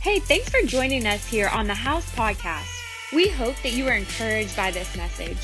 Hey, thanks for joining us here on the House Podcast. We hope that you are encouraged by this message.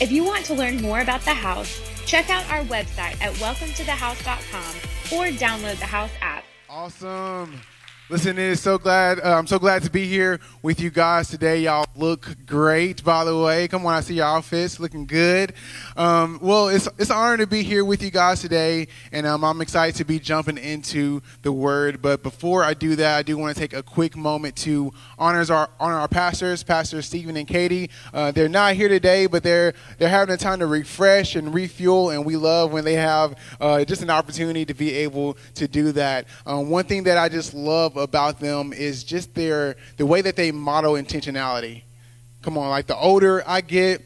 If you want to learn more about the house, check out our website at welcometothehouse.com or download the House app. Awesome. Listen, it is so glad. Uh, I'm so glad to be here with you guys today. Y'all look great, by the way. Come on, I see your outfits looking good. Um, well, it's it's an honor to be here with you guys today, and um, I'm excited to be jumping into the Word. But before I do that, I do want to take a quick moment to honors our honor our pastors, Pastor Stephen and Katie. Uh, they're not here today, but they're they're having a time to refresh and refuel, and we love when they have uh, just an opportunity to be able to do that. Um, one thing that I just love about them is just their the way that they model intentionality. Come on, like the older I get,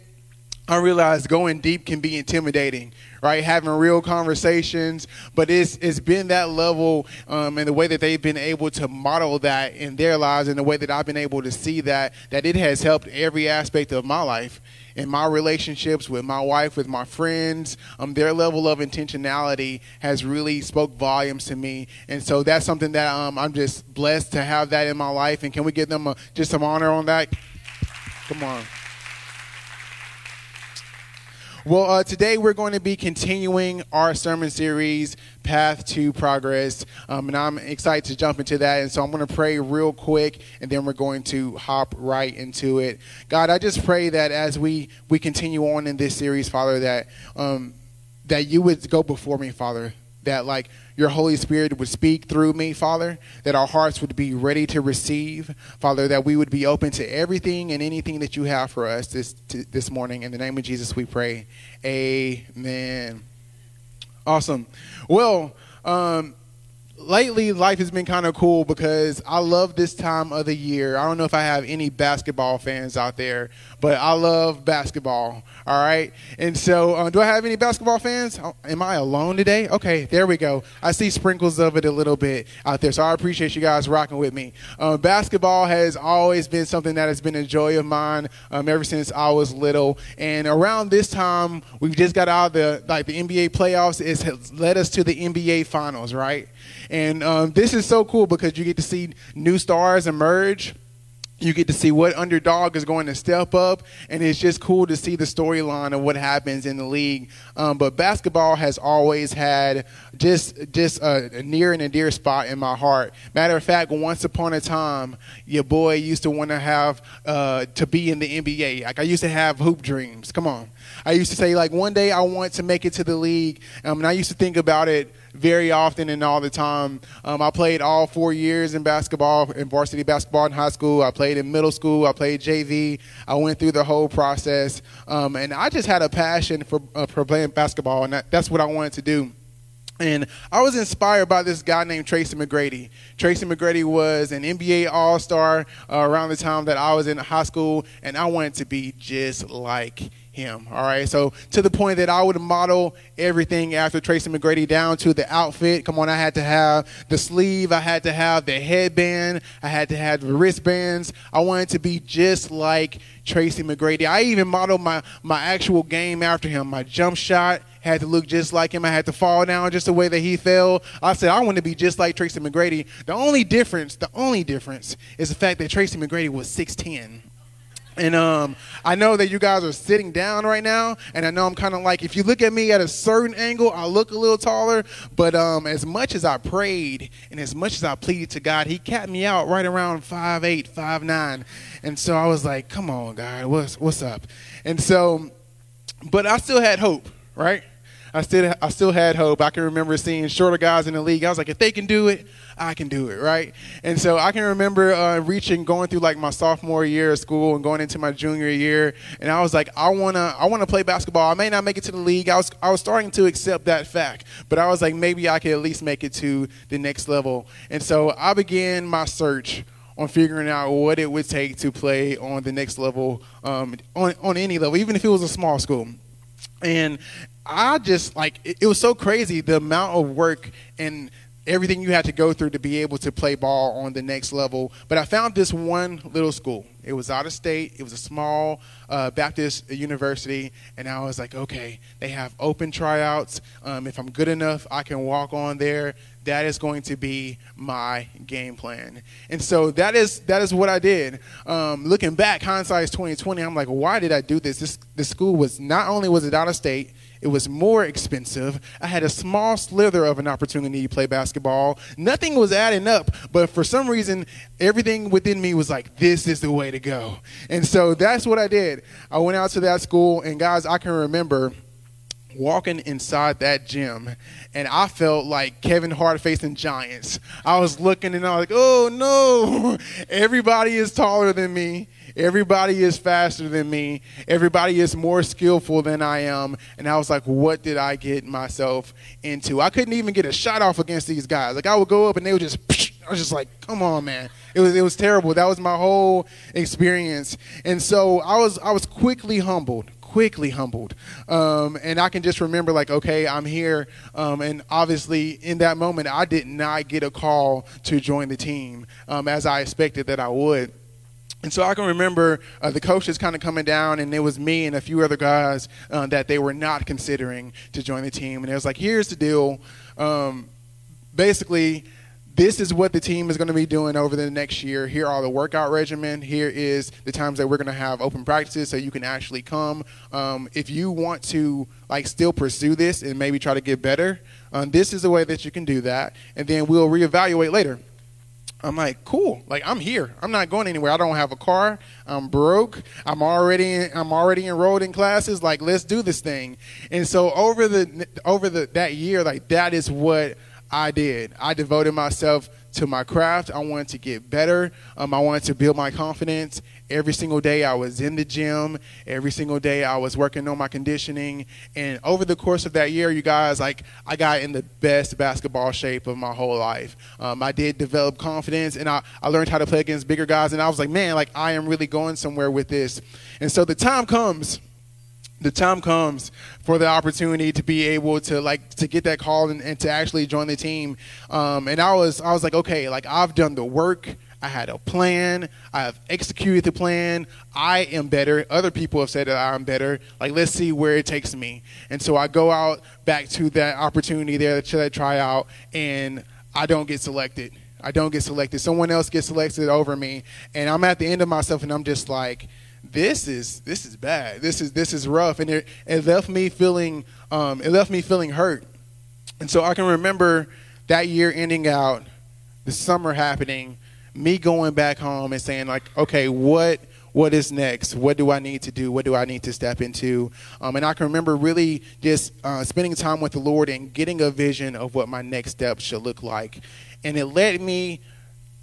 I realize going deep can be intimidating, right? Having real conversations, but it's it's been that level um, and the way that they've been able to model that in their lives, and the way that I've been able to see that that it has helped every aspect of my life in my relationships with my wife, with my friends, um, their level of intentionality has really spoke volumes to me. And so that's something that um, I'm just blessed to have that in my life. And can we give them a, just some honor on that? Come on. Well, uh, today we're going to be continuing our sermon series, Path to Progress. Um, and I'm excited to jump into that. And so I'm going to pray real quick, and then we're going to hop right into it. God, I just pray that as we, we continue on in this series, Father, that, um, that you would go before me, Father, that like your Holy Spirit would speak through me, Father, that our hearts would be ready to receive, Father, that we would be open to everything and anything that you have for us this, to, this morning. In the name of Jesus, we pray. Amen. Awesome. Well, um, lately life has been kind of cool because I love this time of the year. I don't know if I have any basketball fans out there, but I love basketball. All right. And so, uh, do I have any basketball fans? Oh, am I alone today? Okay, there we go. I see sprinkles of it a little bit out there. So, I appreciate you guys rocking with me. Um, basketball has always been something that has been a joy of mine um, ever since I was little. And around this time, we've just got out of the like the NBA playoffs. It's led us to the NBA finals, right? And um, this is so cool because you get to see new stars emerge you get to see what underdog is going to step up, and it's just cool to see the storyline of what happens in the league. Um, but basketball has always had just just a, a, near and a dear spot in my heart. Matter of fact, once upon a time, your boy used to want to have uh, to be in the NBA. Like I used to have hoop dreams. Come on, I used to say like one day I want to make it to the league, um, and I used to think about it very often and all the time. Um, I played all four years in basketball, in varsity basketball in high school. I played in middle school. I played JV. I went through the whole process. Um, and I just had a passion for, uh, for playing basketball, and that, that's what I wanted to do. And I was inspired by this guy named Tracy McGrady. Tracy McGrady was an NBA All Star uh, around the time that I was in high school, and I wanted to be just like him. All right. So to the point that I would model everything after Tracy McGrady down to the outfit. Come on, I had to have the sleeve, I had to have the headband, I had to have the wristbands. I wanted to be just like Tracy McGrady. I even modeled my, my actual game after him. My jump shot had to look just like him. I had to fall down just the way that he fell. I said, I want to be just like Tracy McGrady. The only difference, the only difference is the fact that Tracy McGrady was 6'10. And um, I know that you guys are sitting down right now, and I know I'm kind of like, if you look at me at a certain angle, I look a little taller. But um, as much as I prayed and as much as I pleaded to God, He capped me out right around 5'8, 5'9. And so I was like, come on, God, what's, what's up? And so, but I still had hope, right? I still I still had hope. I can remember seeing shorter guys in the league. I was like, if they can do it, I can do it, right? And so I can remember uh, reaching, going through like my sophomore year of school and going into my junior year, and I was like, I wanna I wanna play basketball. I may not make it to the league. I was I was starting to accept that fact, but I was like, maybe I could at least make it to the next level. And so I began my search on figuring out what it would take to play on the next level, um, on on any level, even if it was a small school. And I just like it, it was so crazy the amount of work and everything you had to go through to be able to play ball on the next level. But I found this one little school. It was out of state. It was a small uh, Baptist university, and I was like, okay, they have open tryouts. Um, if I'm good enough, I can walk on there. That is going to be my game plan, and so that is that is what I did. Um, looking back, hindsight is 2020. I'm like, why did I do this? This this school was not only was it out of state, it was more expensive. I had a small slither of an opportunity to play basketball. Nothing was adding up, but for some reason, everything within me was like, this is the way to go. And so that's what I did. I went out to that school, and guys, I can remember walking inside that gym and I felt like Kevin Hart facing giants. I was looking and I was like, oh no, everybody is taller than me. Everybody is faster than me. Everybody is more skillful than I am. And I was like, what did I get myself into? I couldn't even get a shot off against these guys. Like I would go up and they would just, I was just like, come on, man. It was, it was terrible. That was my whole experience. And so I was, I was quickly humbled quickly humbled. Um, and I can just remember, like, okay, I'm here. Um, and obviously, in that moment, I did not get a call to join the team um, as I expected that I would. And so I can remember uh, the coaches kind of coming down, and it was me and a few other guys uh, that they were not considering to join the team. And it was like, here's the deal. Um, basically, this is what the team is going to be doing over the next year. Here are the workout regimen. Here is the times that we're going to have open practices, so you can actually come. Um, if you want to like still pursue this and maybe try to get better, um, this is the way that you can do that, and then we'll reevaluate later. I'm like, cool. Like I'm here. I'm not going anywhere. I don't have a car. I'm broke. I'm already I'm already enrolled in classes. Like let's do this thing. And so over the over the that year, like that is what I did. I devoted myself to my craft. I wanted to get better. Um, I wanted to build my confidence. Every single day I was in the gym. Every single day I was working on my conditioning. And over the course of that year, you guys, like I got in the best basketball shape of my whole life. Um, I did develop confidence, and I, I learned how to play against bigger guys. And I was like, man, like I am really going somewhere with this. And so the time comes the time comes for the opportunity to be able to like to get that call and, and to actually join the team. Um, and i was i was like okay like i've done the work. I had a plan. I have executed the plan. I am better. Other people have said that i'm better. Like let's see where it takes me. And so i go out back to that opportunity there to that tryout and i don't get selected. I don't get selected. Someone else gets selected over me. And i'm at the end of myself and i'm just like this is this is bad. This is this is rough, and it, it left me feeling um, it left me feeling hurt. And so I can remember that year ending out, the summer happening, me going back home and saying like, okay, what what is next? What do I need to do? What do I need to step into? Um, and I can remember really just uh, spending time with the Lord and getting a vision of what my next step should look like. And it led me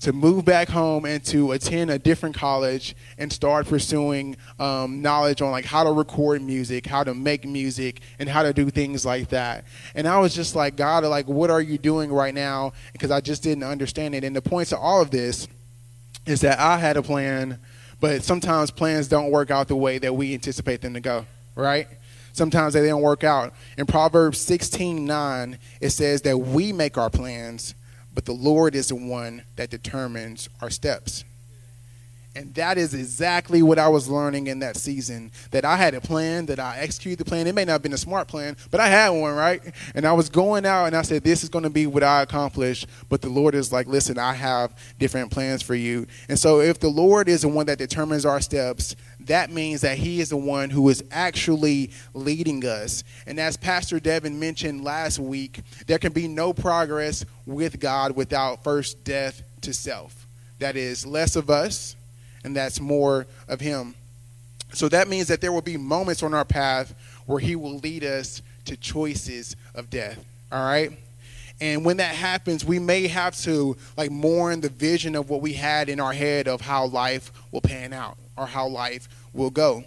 to move back home and to attend a different college and start pursuing um, knowledge on like how to record music, how to make music, and how to do things like that. And I was just like, God, like, what are you doing right now? Because I just didn't understand it. And the point to all of this is that I had a plan, but sometimes plans don't work out the way that we anticipate them to go, right? Sometimes they don't work out. In Proverbs 16 9, it says that we make our plans but the Lord is the one that determines our steps. And that is exactly what I was learning in that season. That I had a plan, that I executed the plan. It may not have been a smart plan, but I had one, right? And I was going out and I said, This is going to be what I accomplish. But the Lord is like, Listen, I have different plans for you. And so if the Lord is the one that determines our steps, that means that He is the one who is actually leading us. And as Pastor Devin mentioned last week, there can be no progress with God without first death to self. That is less of us and that's more of Him. So that means that there will be moments on our path where He will lead us to choices of death. All right? And when that happens, we may have to like mourn the vision of what we had in our head of how life will pan out or how life will go.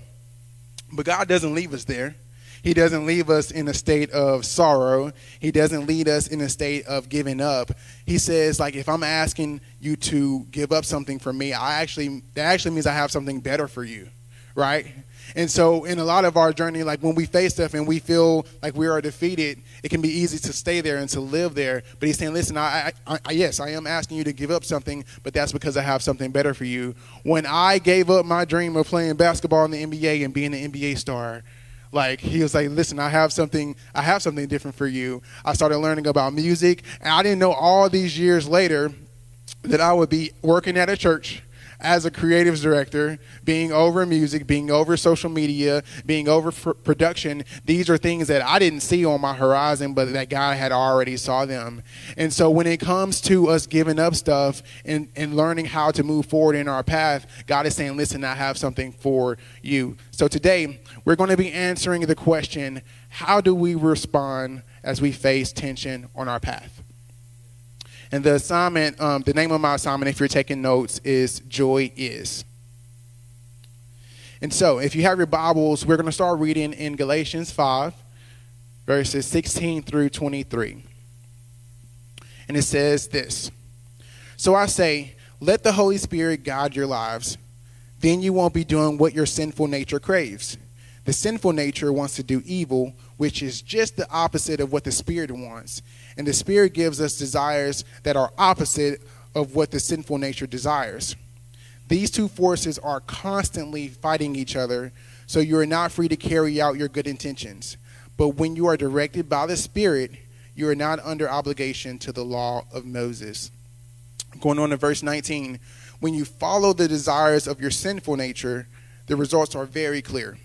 But God doesn't leave us there. He doesn't leave us in a state of sorrow. He doesn't lead us in a state of giving up. He says, like, if I'm asking you to give up something for me, I actually that actually means I have something better for you right? And so, in a lot of our journey, like when we face stuff and we feel like we are defeated, it can be easy to stay there and to live there. But he's saying, listen, I, I, I, yes, I am asking you to give up something, but that's because I have something better for you. When I gave up my dream of playing basketball in the NBA and being an NBA star, like he was like listen i have something i have something different for you i started learning about music and i didn't know all these years later that i would be working at a church as a creative director, being over music, being over social media, being over production, these are things that I didn't see on my horizon, but that God had already saw them. And so when it comes to us giving up stuff and, and learning how to move forward in our path, God is saying, listen, I have something for you. So today, we're going to be answering the question, how do we respond as we face tension on our path? And the assignment, um, the name of my assignment, if you're taking notes, is Joy Is. And so, if you have your Bibles, we're going to start reading in Galatians 5, verses 16 through 23. And it says this So I say, let the Holy Spirit guide your lives. Then you won't be doing what your sinful nature craves. The sinful nature wants to do evil, which is just the opposite of what the Spirit wants. And the Spirit gives us desires that are opposite of what the sinful nature desires. These two forces are constantly fighting each other, so you are not free to carry out your good intentions. But when you are directed by the Spirit, you are not under obligation to the law of Moses. Going on to verse 19, when you follow the desires of your sinful nature, the results are very clear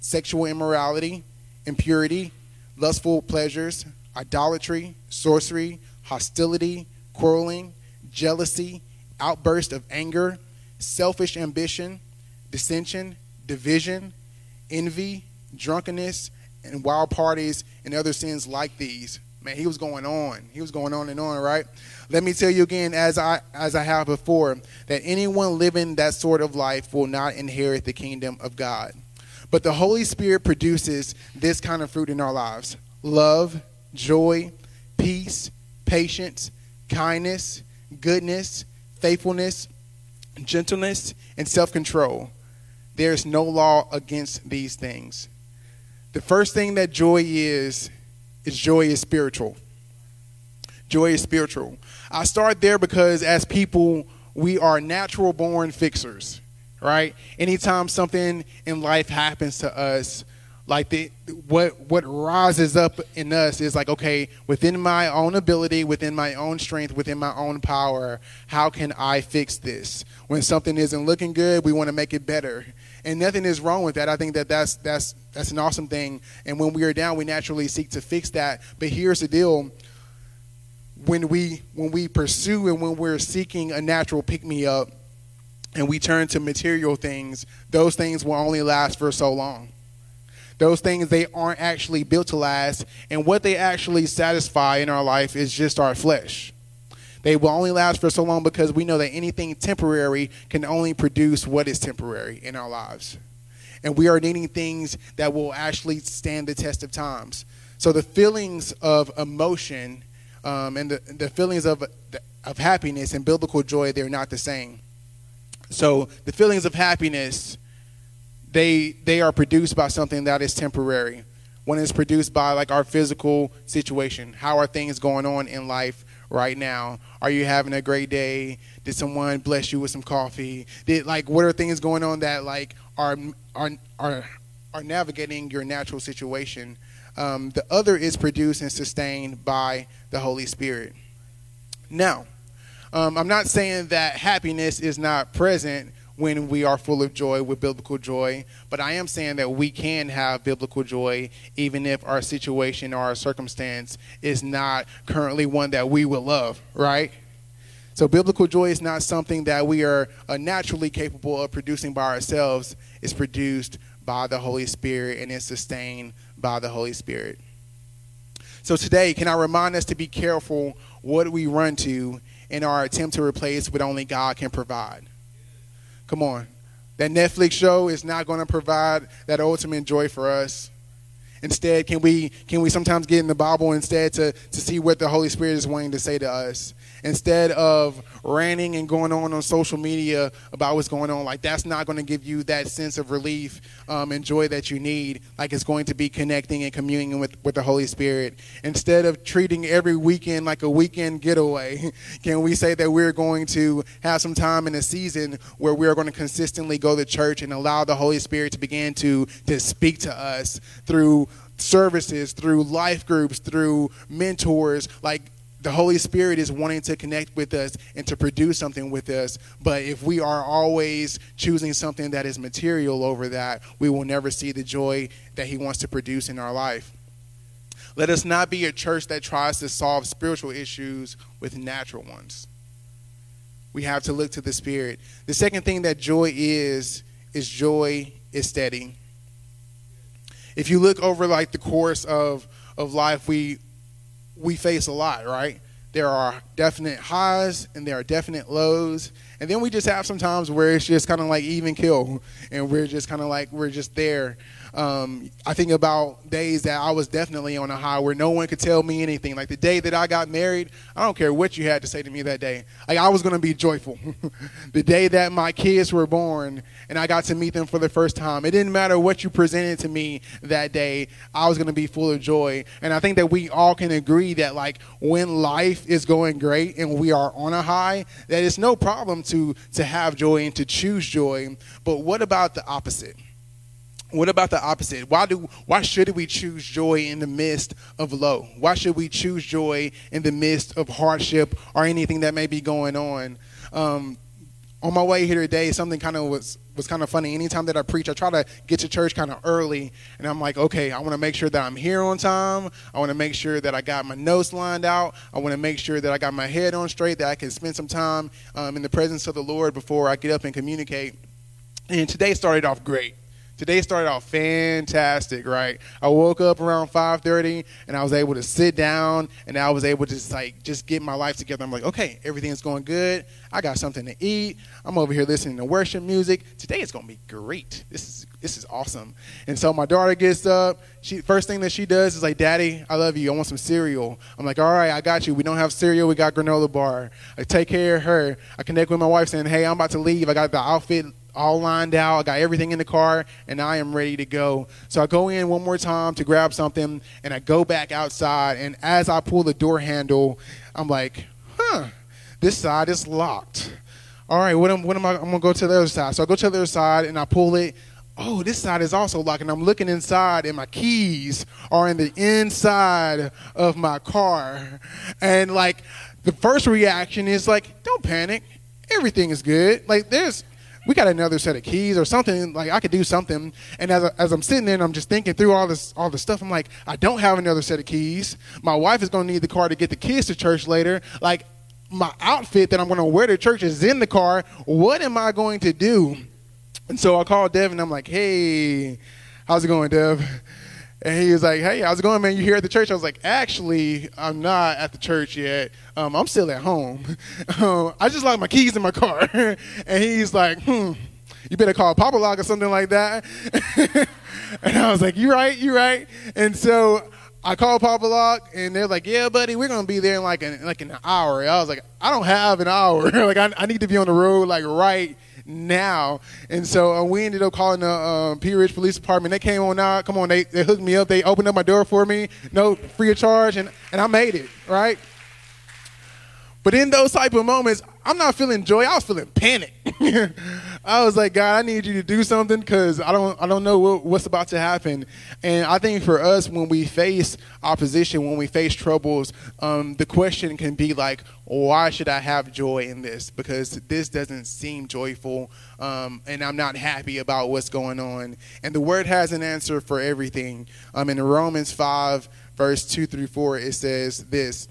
sexual immorality, impurity, lustful pleasures, idolatry, sorcery, hostility, quarreling, jealousy, outburst of anger, selfish ambition, dissension, division, envy, drunkenness, and wild parties and other sins like these. Man, he was going on. He was going on and on, right? Let me tell you again, as I as I have before, that anyone living that sort of life will not inherit the kingdom of God. But the Holy Spirit produces this kind of fruit in our lives: love, joy, peace, patience, kindness, goodness, faithfulness, gentleness, and self control. There is no law against these things. The first thing that joy is, is joy is spiritual. Joy is spiritual. I start there because as people, we are natural born fixers, right? Anytime something in life happens to us, like the what what rises up in us is like okay within my own ability within my own strength within my own power how can i fix this? When something isn't looking good we want to make it better. And nothing is wrong with that. I think that that's that's that's an awesome thing. And when we are down we naturally seek to fix that. But here's the deal. When we when we pursue and when we're seeking a natural pick me up and we turn to material things those things will only last for so long. Those things they aren't actually built to last and what they actually satisfy in our life is just our flesh. They will only last for so long because we know that anything temporary can only produce what is temporary in our lives. And we are needing things that will actually stand the test of times. So the feelings of emotion um, and the, the feelings of, of happiness and biblical joy they're not the same so the feelings of happiness they they are produced by something that is temporary. When it's produced by like our physical situation, how are things going on in life right now? Are you having a great day? Did someone bless you with some coffee? Did like what are things going on that like are are are are navigating your natural situation? Um, the other is produced and sustained by the Holy Spirit. Now, um, I'm not saying that happiness is not present when we are full of joy with biblical joy. But I am saying that we can have biblical joy even if our situation or our circumstance is not currently one that we would love, right? So, biblical joy is not something that we are uh, naturally capable of producing by ourselves. It's produced by the Holy Spirit and it's sustained by the Holy Spirit. So, today, can I remind us to be careful what we run to in our attempt to replace what only God can provide? Come on. That Netflix show is not going to provide that ultimate joy for us. Instead, can we can we sometimes get in the Bible instead to to see what the Holy Spirit is wanting to say to us? Instead of ranting and going on on social media about what's going on like that's not going to give you that sense of relief um, and joy that you need. Like it's going to be connecting and communing with, with the holy spirit. Instead of treating every weekend like a weekend getaway can we say that we're going to have some time in a season where we're going to consistently go to church and allow the holy spirit to begin to to speak to us through services through life groups through mentors? Like the Holy Spirit is wanting to connect with us and to produce something with us. But if we are always choosing something that is material over that, we will never see the joy that He wants to produce in our life. Let us not be a church that tries to solve spiritual issues with natural ones. We have to look to the Spirit. The second thing that joy is, is joy is steady. If you look over like the course of, of life, we we face a lot, right? There are definite highs and there are definite lows. And then we just have some times where it's just kind of like even kill. And we're just kind of like, we're just there. Um, I think about days that I was definitely on a high where no one could tell me anything. Like the day that I got married, I don't care what you had to say to me that day. Like I was going to be joyful. the day that my kids were born and I got to meet them for the first time, it didn't matter what you presented to me that day. I was going to be full of joy. And I think that we all can agree that like when life is going great and we are on a high, that it's no problem to to have joy and to choose joy. But what about the opposite? What about the opposite? Why do why should we choose joy in the midst of low? Why should we choose joy in the midst of hardship or anything that may be going on? Um, on my way here today, something kind of was was kind of funny. Anytime that I preach, I try to get to church kind of early, and I'm like, okay, I want to make sure that I'm here on time. I want to make sure that I got my notes lined out. I want to make sure that I got my head on straight, that I can spend some time um, in the presence of the Lord before I get up and communicate. And today started off great. Today started off fantastic, right? I woke up around 5:30 and I was able to sit down and I was able to just like just get my life together. I'm like, okay, everything's going good. I got something to eat. I'm over here listening to worship music. Today is gonna be great. This is this is awesome. And so my daughter gets up. She first thing that she does is like, Daddy, I love you. I want some cereal. I'm like, all right, I got you. We don't have cereal. We got granola bar. I take care of her. I connect with my wife saying, Hey, I'm about to leave. I got the outfit all lined out. I got everything in the car, and I am ready to go. So I go in one more time to grab something, and I go back outside. And as I pull the door handle, I'm like, huh, this side is locked. All right, what am, what am I? I'm gonna go to the other side. So I go to the other side, and I pull it. Oh, this side is also locked, and I'm looking inside, and my keys are in the inside of my car. And like, the first reaction is like, don't panic. Everything is good. Like, there's we got another set of keys or something. Like I could do something. And as, as I'm sitting there and I'm just thinking through all this all the stuff, I'm like, I don't have another set of keys. My wife is going to need the car to get the kids to church later. Like my outfit that I'm going to wear to church is in the car. What am I going to do? And so I called Dev and I'm like, Hey, how's it going, Dev? And he was like, "Hey, how's it going, man? You here at the church?" I was like, "Actually, I'm not at the church yet. Um, I'm still at home. Um, I just locked my keys in my car." and he's like, "Hmm, you better call Pop-A-Lock or something like that." and I was like, "You right, you right." And so I called Pop-A-Lock, and they're like, "Yeah, buddy, we're gonna be there in like an like an hour." I was like, "I don't have an hour. like, I, I need to be on the road like right." Now. And so uh, we ended up calling the uh, Pea Ridge Police Department. They came on out. Come on, they, they hooked me up. They opened up my door for me, no free of charge, and, and I made it, right? But in those type of moments, I'm not feeling joy. I was feeling panic. I was like, God, I need you to do something because I don't, I don't know what, what's about to happen. And I think for us, when we face opposition, when we face troubles, um, the question can be like, why should I have joy in this? Because this doesn't seem joyful, um, and I'm not happy about what's going on. And the Word has an answer for everything. Um, in Romans five, verse two through four, it says this.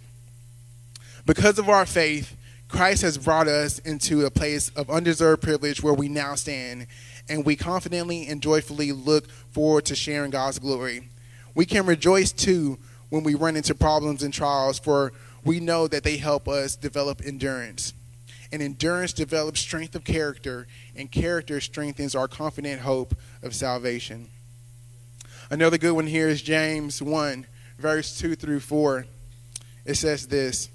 Because of our faith, Christ has brought us into a place of undeserved privilege where we now stand, and we confidently and joyfully look forward to sharing God's glory. We can rejoice too when we run into problems and trials, for we know that they help us develop endurance. And endurance develops strength of character, and character strengthens our confident hope of salvation. Another good one here is James 1, verse 2 through 4. It says this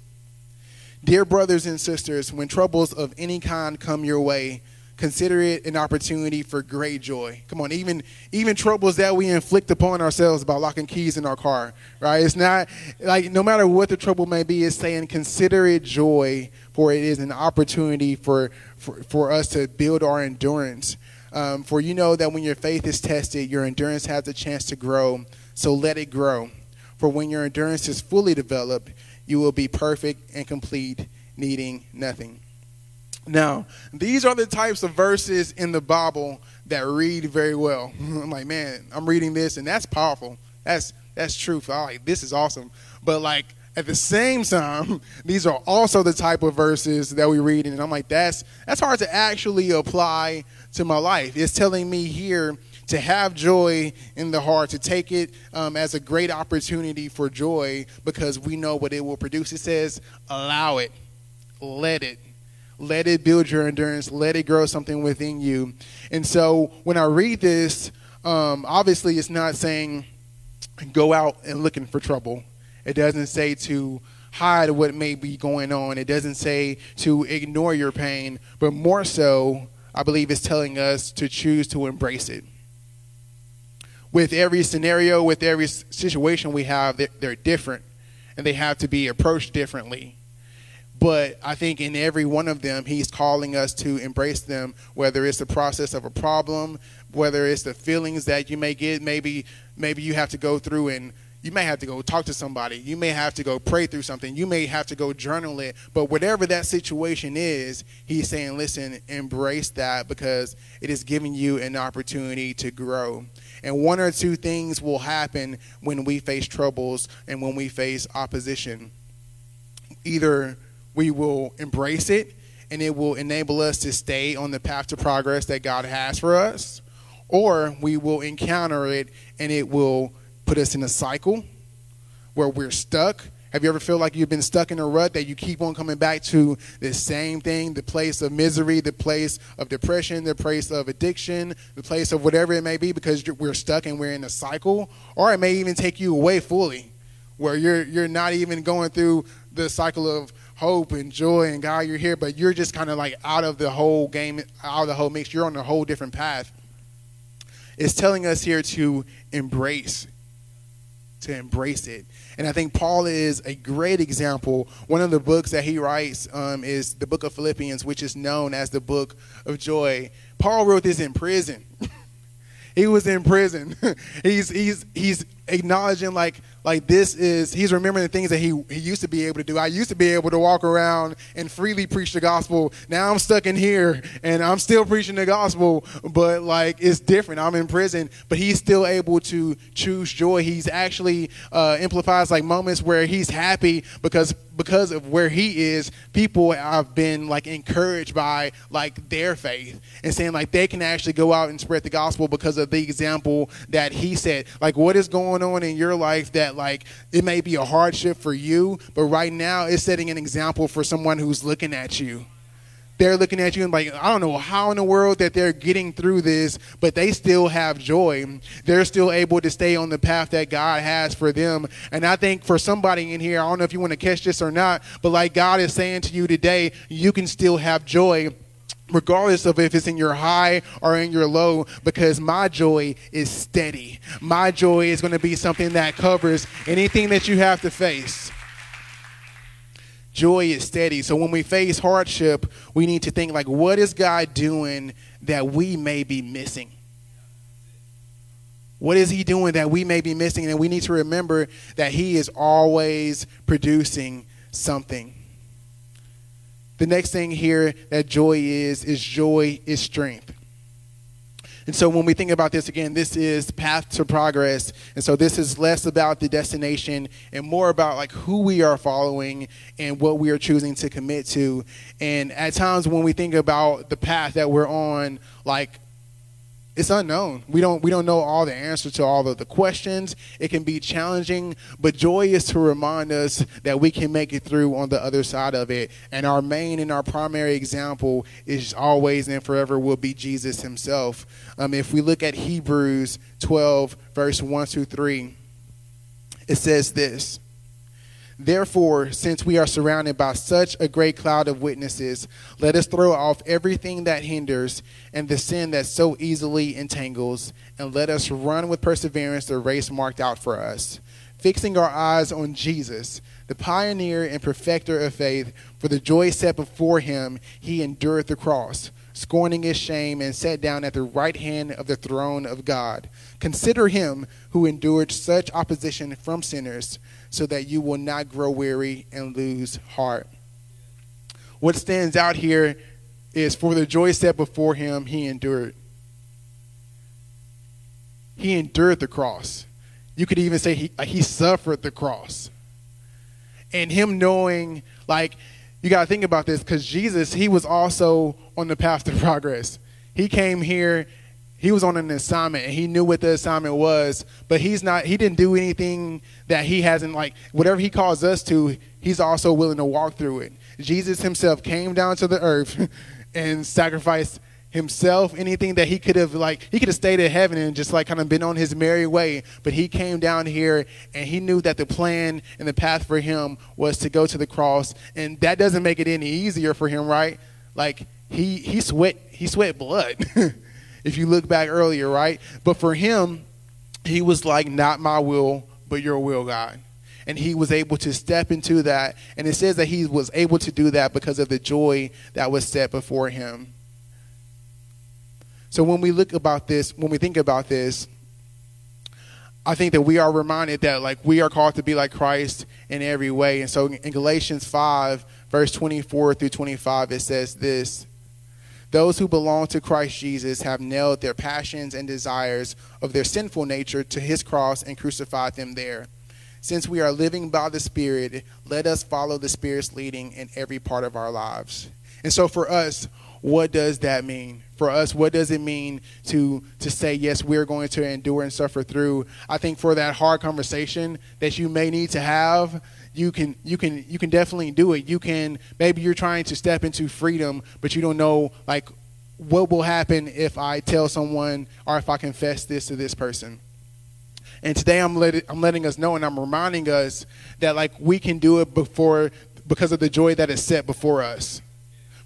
Dear brothers and sisters, when troubles of any kind come your way, consider it an opportunity for great joy. Come on, even even troubles that we inflict upon ourselves about locking keys in our car, right? It's not like no matter what the trouble may be, it's saying consider it joy, for it is an opportunity for for, for us to build our endurance. Um, for you know that when your faith is tested, your endurance has a chance to grow. So let it grow. For when your endurance is fully developed, you will be perfect and complete, needing nothing. Now, these are the types of verses in the Bible that read very well. I'm like, man, I'm reading this and that's powerful. That's that's truth. I like this is awesome. But like at the same time, these are also the type of verses that we read, and I'm like, that's that's hard to actually apply to my life. It's telling me here to have joy in the heart, to take it um, as a great opportunity for joy because we know what it will produce. It says, allow it, let it. Let it build your endurance. Let it grow something within you. And so when I read this, um, obviously it's not saying go out and looking for trouble. It doesn't say to hide what may be going on. It doesn't say to ignore your pain, but more so, I believe it's telling us to choose to embrace it. With every scenario, with every situation we have, they're, they're different and they have to be approached differently. But I think in every one of them, he's calling us to embrace them, whether it's the process of a problem, whether it's the feelings that you may get. Maybe, maybe you have to go through and you may have to go talk to somebody. You may have to go pray through something. You may have to go journal it. But whatever that situation is, he's saying, listen, embrace that because it is giving you an opportunity to grow. And one or two things will happen when we face troubles and when we face opposition. Either we will embrace it and it will enable us to stay on the path to progress that God has for us, or we will encounter it and it will put us in a cycle where we're stuck. Have you ever felt like you've been stuck in a rut that you keep on coming back to the same thing, the place of misery, the place of depression, the place of addiction, the place of whatever it may be because we're stuck and we're in a cycle, or it may even take you away fully where you're you're not even going through the cycle of hope and joy and God, you're here, but you're just kind of like out of the whole game, out of the whole mix. You're on a whole different path. It's telling us here to embrace, to embrace it. And I think Paul is a great example. One of the books that he writes um, is the book of Philippians, which is known as the book of joy. Paul wrote this in prison. he was in prison. he's he's he's acknowledging like like this is he's remembering the things that he he used to be able to do. I used to be able to walk around and freely preach the gospel. Now I'm stuck in here and I'm still preaching the gospel, but like it's different. I'm in prison, but he's still able to choose joy. He's actually uh, amplifies like moments where he's happy because because of where he is, people have been like encouraged by like their faith and saying like they can actually go out and spread the gospel because of the example that he set. Like what is going on in your life that like it may be a hardship for you, but right now it's setting an example for someone who's looking at you. They're looking at you and like i don't know how in the world that they're getting through this but they still have joy. They're still able to stay on the path that god has for them. And i think for somebody in here i don't know if you want to catch this or not but like god is saying to you today you can still have joy regardless of if it's in your high or in your low, because my joy is steady. My joy is going to be something that covers anything that you have to face joy is steady. So when we face hardship, we need to think like, what is God doing that we may be missing? What is he doing that we may be missing? And we need to remember that he is always producing something. The next thing here that joy is, is joy is strength. And so when we think about this again, this is path to progress. And so this is less about the destination and more about like who we are following and what we are choosing to commit to. And at times when we think about the path that we're on, like it's unknown. We don't we don't know all the answers to all of the questions. It can be challenging, but joy is to remind us that we can make it through on the other side of it. And our main and our primary example is always and forever will be Jesus himself. Um, if we look at Hebrews 12 verse 1 through 3, it says this. Therefore, since we are surrounded by such a great cloud of witnesses, let us throw off everything that hinders and the sin that so easily entangles, and let us run with perseverance the race marked out for us, fixing our eyes on Jesus, the pioneer and perfecter of faith. For the joy set before him, he endured the cross, scorning his shame, and sat down at the right hand of the throne of God. Consider him who endured such opposition from sinners so that you will not grow weary and lose heart. What stands out here is for the joy set before him, he endured. He endured the cross. You could even say he, he suffered the cross. And him knowing, like, you got to think about this because Jesus, he was also on the path to progress. He came here he was on an assignment and he knew what the assignment was but he's not he didn't do anything that he hasn't like whatever he calls us to he's also willing to walk through it jesus himself came down to the earth and sacrificed himself anything that he could have like he could have stayed in heaven and just like kind of been on his merry way but he came down here and he knew that the plan and the path for him was to go to the cross and that doesn't make it any easier for him right like he he sweat he sweat blood if you look back earlier, right? But for him, he was like, not my will, but your will, God. And he was able to step into that. And it says that he was able to do that because of the joy that was set before him. So when we look about this, when we think about this, I think that we are reminded that like we are called to be like Christ in every way. And so in Galatians 5, verse 24 through 25, it says this those who belong to Christ Jesus have nailed their passions and desires of their sinful nature to his cross and crucified them there. Since we are living by the Spirit, let us follow the Spirit's leading in every part of our lives. And so for us, what does that mean? For us, what does it mean to to say yes, we're going to endure and suffer through? I think for that hard conversation that you may need to have, you can you can you can definitely do it. You can maybe you're trying to step into freedom, but you don't know like what will happen if I tell someone or if I confess this to this person. And today I'm letting I'm letting us know and I'm reminding us that like we can do it before because of the joy that is set before us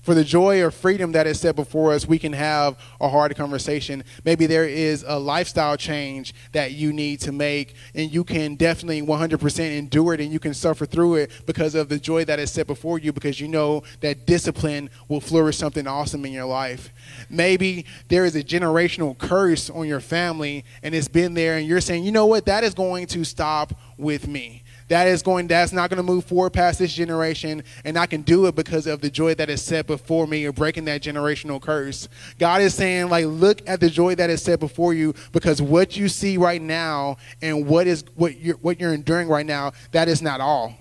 for the joy or freedom that is set before us, we can have a hard conversation. Maybe there is a lifestyle change that you need to make, and you can definitely 100% endure it and you can suffer through it because of the joy that is set before you because you know that discipline will flourish something awesome in your life. Maybe there is a generational curse on your family and it's been there, and you're saying, you know what, that is going to stop with me that is going that's not going to move forward past this generation and i can do it because of the joy that is set before me or breaking that generational curse god is saying like look at the joy that is set before you because what you see right now and what is what you're what you're enduring right now that is not all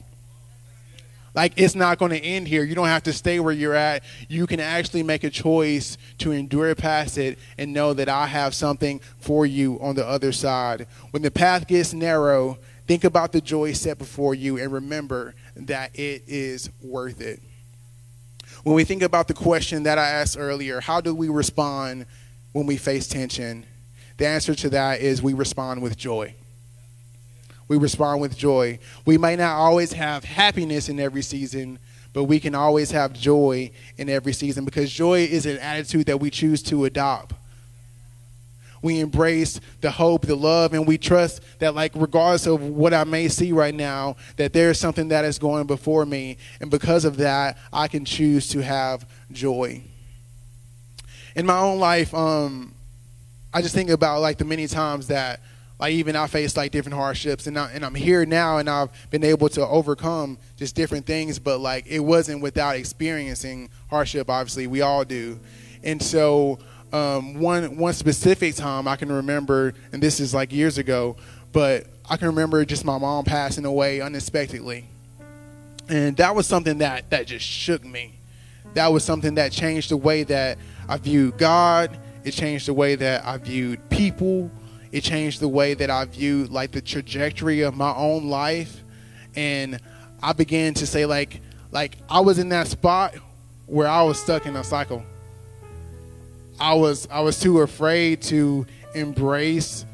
like it's not going to end here. You don't have to stay where you're at. You can actually make a choice to endure past it and know that I have something for you on the other side. When the path gets narrow, Think about the joy set before you and remember that it is worth it. When we think about the question that I asked earlier, how do we respond when we face tension? The answer to that is we respond with joy. We respond with joy. We might not always have happiness in every season, but we can always have joy in every season because joy is an attitude that we choose to adopt we embrace the hope, the love, and we trust that, like, regardless of what I may see right now, that there's something that is going before me. And because of that, I can choose to have joy. In my own life, um, I just think about, like, the many times that, like, even I faced, like, different hardships. And, I, and I'm here now, and I've been able to overcome just different things. But, like, it wasn't without experiencing hardship, obviously. We all do. And so um, one one specific time I can remember, and this is like years ago, but I can remember just my mom passing away unexpectedly, and that was something that that just shook me. That was something that changed the way that I viewed God It changed the way that I viewed people. It changed the way that I viewed like the trajectory of my own life. And I began to say like like I was in that spot where I was stuck in a cycle. I was I was too afraid to embrace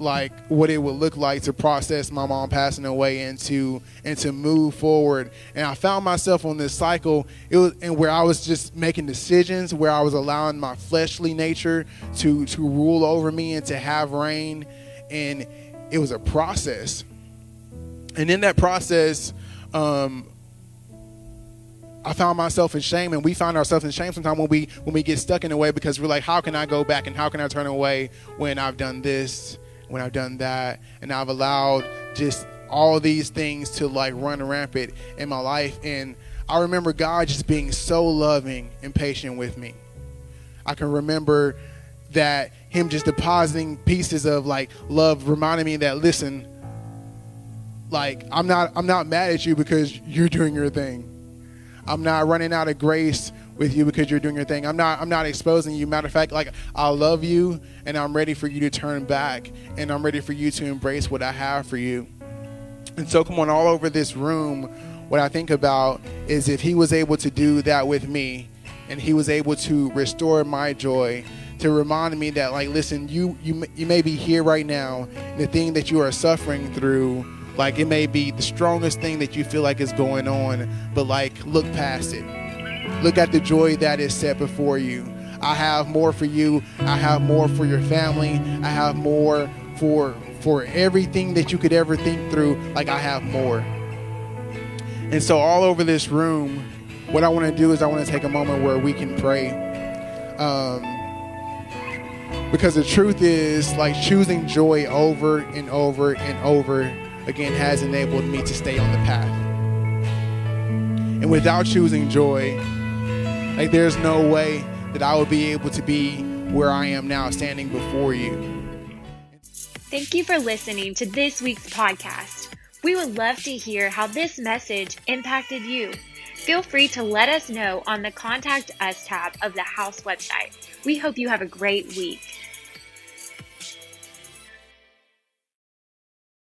like what it would look like to process my mom passing away and to and to move forward. And I found myself on this cycle it was and where I was just making decisions, where I was allowing my fleshly nature to to rule over me and to have reign. And it was a process. And in that process, um, I found myself in shame, and we find ourselves in shame sometimes when we when we get stuck in a way because we're like, how can I go back and how can I turn away when I've done this when I've done that, and I've allowed just all these things to like run rampant in my life. And I remember God just being so loving and patient with me. I can remember that Him just depositing pieces of like love, reminding me that listen, like I'm not I'm not mad at you because you're doing your thing. I'm not running out of grace with you because you're doing your thing. I'm not I'm not exposing you. Matter of fact, like I love you and I'm ready for you to turn back and I'm ready for you to embrace what I have for you. And so come on all over this room, what I think about is if he was able to do that with me and he was able to restore my joy to remind me that like listen, you you you may be here right now, the thing that you are suffering through like it may be the strongest thing that you feel like is going on, but like look past it Look at the joy that is set before you. I have more for you. I have more for your family. I have more for for everything that you could ever think through. Like I have more. And so all over this room, what I want to do is I want to take a moment where we can pray. Um, because the truth is, like choosing joy over and over and over again has enabled me to stay on the path. And without choosing joy, like, there's no way that I would be able to be where I am now standing before you. Thank you for listening to this week's podcast. We would love to hear how this message impacted you. Feel free to let us know on the Contact Us tab of the House website. We hope you have a great week.